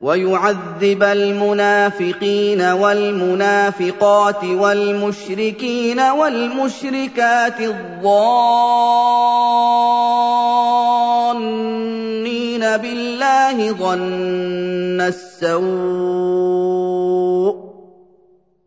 ويعذب المنافقين والمنافقات والمشركين والمشركات الظانين بالله ظن السوء.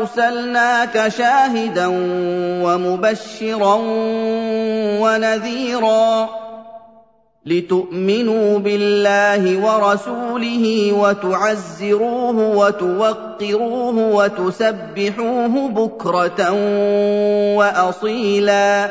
أرسلناك شاهدا ومبشرا ونذيرا لتؤمنوا بالله ورسوله وتعزروه وتوقروه وتسبحوه بكرة وأصيلا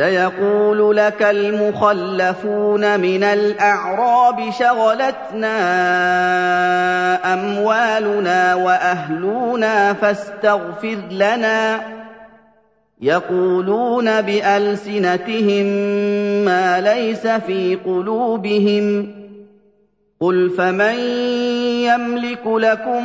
سيقول لك المخلفون من الأعراب شغلتنا أموالنا وأهلنا فاستغفر لنا يقولون بألسنتهم ما ليس في قلوبهم قل فمن يملك لكم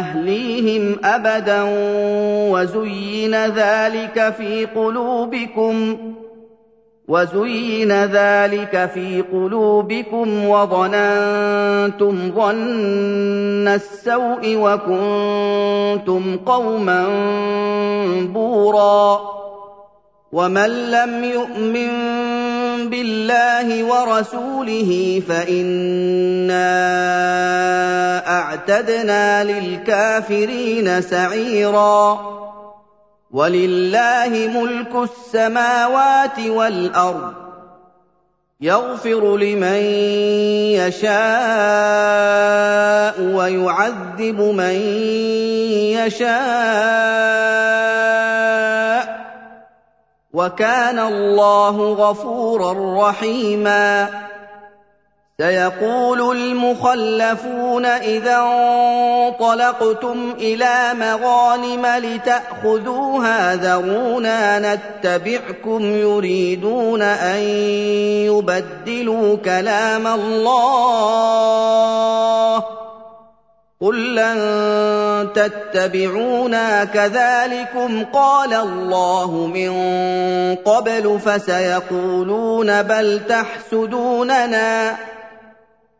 اهليهم ابدا وزين ذلك في قلوبكم وزين ذلك في قلوبكم وظننتم ظن السوء وكنتم قوما بورا ومن لم يؤمن بالله ورسوله فإنا أعتدنا للكافرين سعيرا. ولله ملك السماوات والأرض. يغفر لمن يشاء ويعذب من يشاء. وكان الله غفورا رحيما. سيقول المخلفون إذا انطلقتم إلى مغانم لتأخذوها ذرونا نتبعكم يريدون أن يبدلوا كلام الله. قل لن تتبعونا كذلكم قال الله من قبل فسيقولون بل تحسدوننا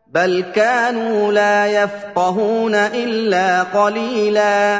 بل كانوا لا يفقهون الا قليلا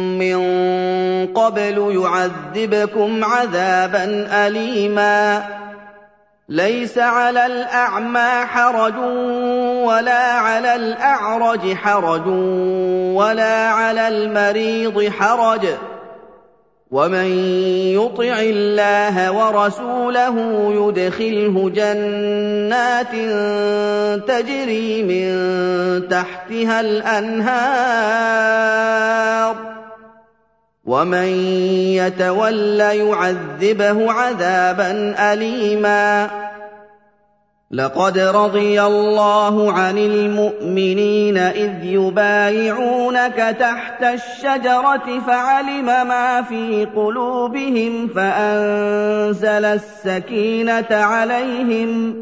مِّن قَبْلُ يُعَذِّبْكُمْ عَذَابًا أَلِيمًا. لَيْسَ عَلَى الْأَعْمَىٰ حَرَجٌ وَلَا عَلَى الْأَعْرَجِ حَرَجٌ وَلَا عَلَى الْمَرِيضِ حَرَجٌ. ومن يطع الله ورسوله يدخله جنات تجري من تحتها الأنهار. ومن يتول يعذبه عذابا اليما لقد رضي الله عن المؤمنين اذ يبايعونك تحت الشجره فعلم ما في قلوبهم فانزل السكينه عليهم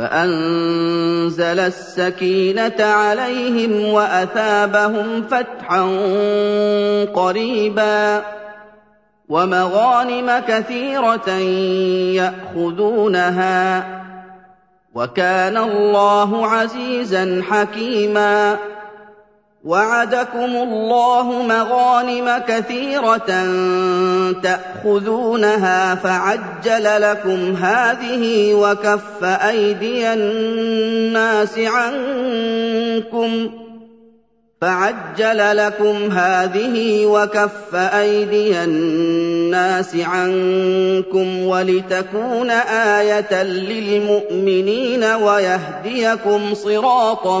فأنزل السكينة عليهم وأثابهم فتحا قريبا ومغانم كثيرة يأخذونها وَكَانَ اللَّهُ عَزِيزًا حَكِيمًا وَعَدَكُمُ اللَّهُ مَغَانِمَ كَثِيرَةً تَأْخُذُونَهَا فَعَجَّلَ لَكُمْ هَٰذِهِ وَكَفَّ أَيْدِيَ النَّاسِ عَنكُمْ فَعَجَّلَ لَكُمْ هَٰذِهِ وَكَفَّ أَيْدِيَ النَّاسِ عَنكُمْ وَلِتَكُونَ آيَةً لِّلْمُؤْمِنِينَ وَيَهْدِيَكُمْ صِرَاطًا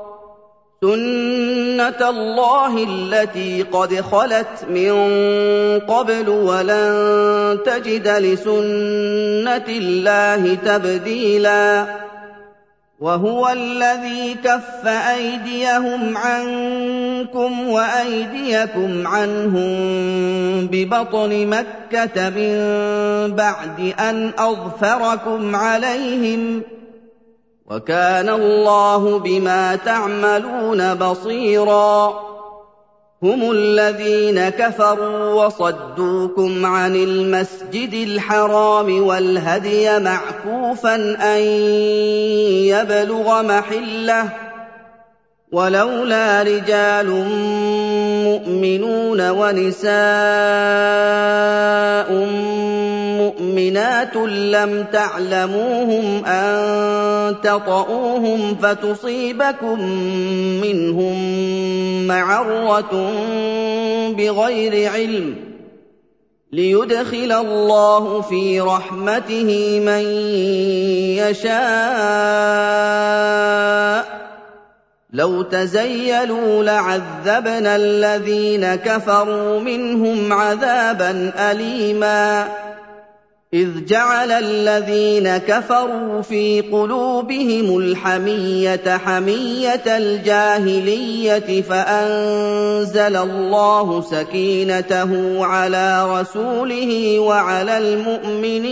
سُنَّةَ اللَّهِ الَّتِي قَدْ خَلَتْ مِن قَبْلُ وَلَن تَجِدَ لِسُنَّةِ اللَّهِ تَبْدِيلًا وَهُوَ الَّذِي كَفَّ أَيْدِيَهُمْ عَنكُمْ وَأَيْدِيَكُمْ عَنْهُم بِبَطْنِ مَكَّةَ مِن بَعْدِ أَنْ أَظْفَرَكُمْ عَلَيْهِمْ ۚ وَكَانَ اللَّهُ بِمَا تَعْمَلُونَ بَصِيرًا. هُمُ الَّذِينَ كَفَرُوا وَصَدُّوكُمْ عَنِ الْمَسْجِدِ الْحَرَامِ وَالْهَدْيَ مَعْكُوفًا أَن يَبْلُغَ مَحِلَّهُ ۚ. وَلَوْلَا رِجَالٌ مُّؤْمِنُونَ وَنِسَاءٌ مُّؤْمِنَاتٌ لَّمْ تَعْلَمُوهُمْ أَن تَطَئُوهُمْ فَتُصِيبَكُم مِّنْهُم مَّعَرَّةٌ بِغَيْرِ عِلْمٍ لِّيُدْخِلَ اللَّهُ فِي رَحْمَتِهِ مَن يَشَاءُ ۚ. لَوْ تَزَيَّلُوا لَعَذَّبْنَا الَّذِينَ كَفَرُوا مِنْهُمْ عَذَابًا أَلِيمًا. إِذْ جَعَلَ الَّذِينَ كَفَرُوا فِي قُلُوبِهِمُ الْحَمِيَّةَ حَمِيَّةَ الْجَاهِلِيَّةِ فَأَنزَلَ اللَّهُ سَكِينَتَهُ عَلَىٰ رَسُولِهِ وَعَلَى الْمُؤْمِنِينَ.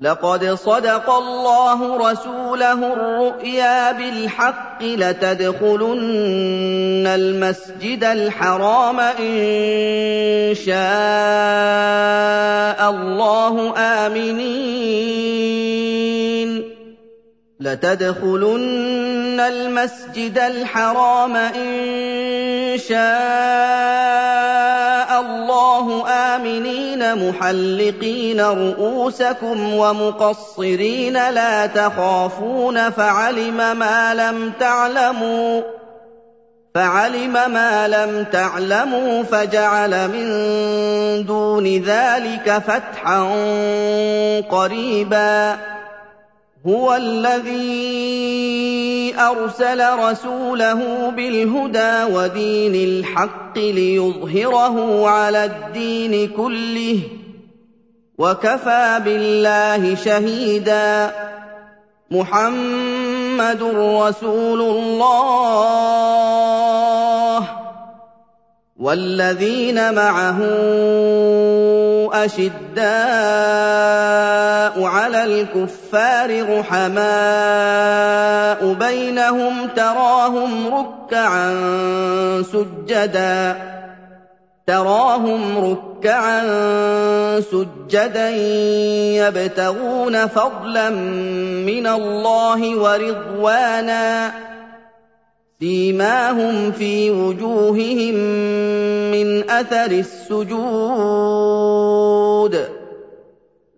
لقد صدق الله رسوله الرؤيا بالحق لتدخلن المسجد الحرام إن شاء الله آمنين. لتدخلن المسجد الحرام إن شاء اللَّهُ آمِنِينَ مُحَلِّقِينَ رُءُوسَكُمْ وَمُقَصِّرِينَ لَا تَخَافُونَ فَعَلِمَ مَا لَمْ تَعْلَمُوا فَعَلِمَ مَا لَمْ تَعْلَمُوا فَجَعَلَ مِن دُونِ ذَلِكَ فَتْحًا قَرِيبًا هُوَ الَّذِي أَرْسَلَ رَسُولَهُ بِالْهُدَىٰ وَدِينِ الْحَقِّ لِيُظْهِرَهُ عَلَى الدِّينِ كُلِّهِ ۚ وَكَفَىٰ بِاللَّهِ شَهِيدًا. مُّحَمَّدٌ رَّسُولُ اللَّهِ ۚ. وَالَّذِينَ مَعَهُ أَشِدَّاءُ عَلَى الْكُفَّارِ رُحَمَاءُ بَيْنَهُمْ تَرَاهُمْ رُكَّعًا سُجَّدًا. تراهم ركعا سجدا يبتغون فضلا من الله ورضوانا. سيماهم في وجوههم من أثر السجود.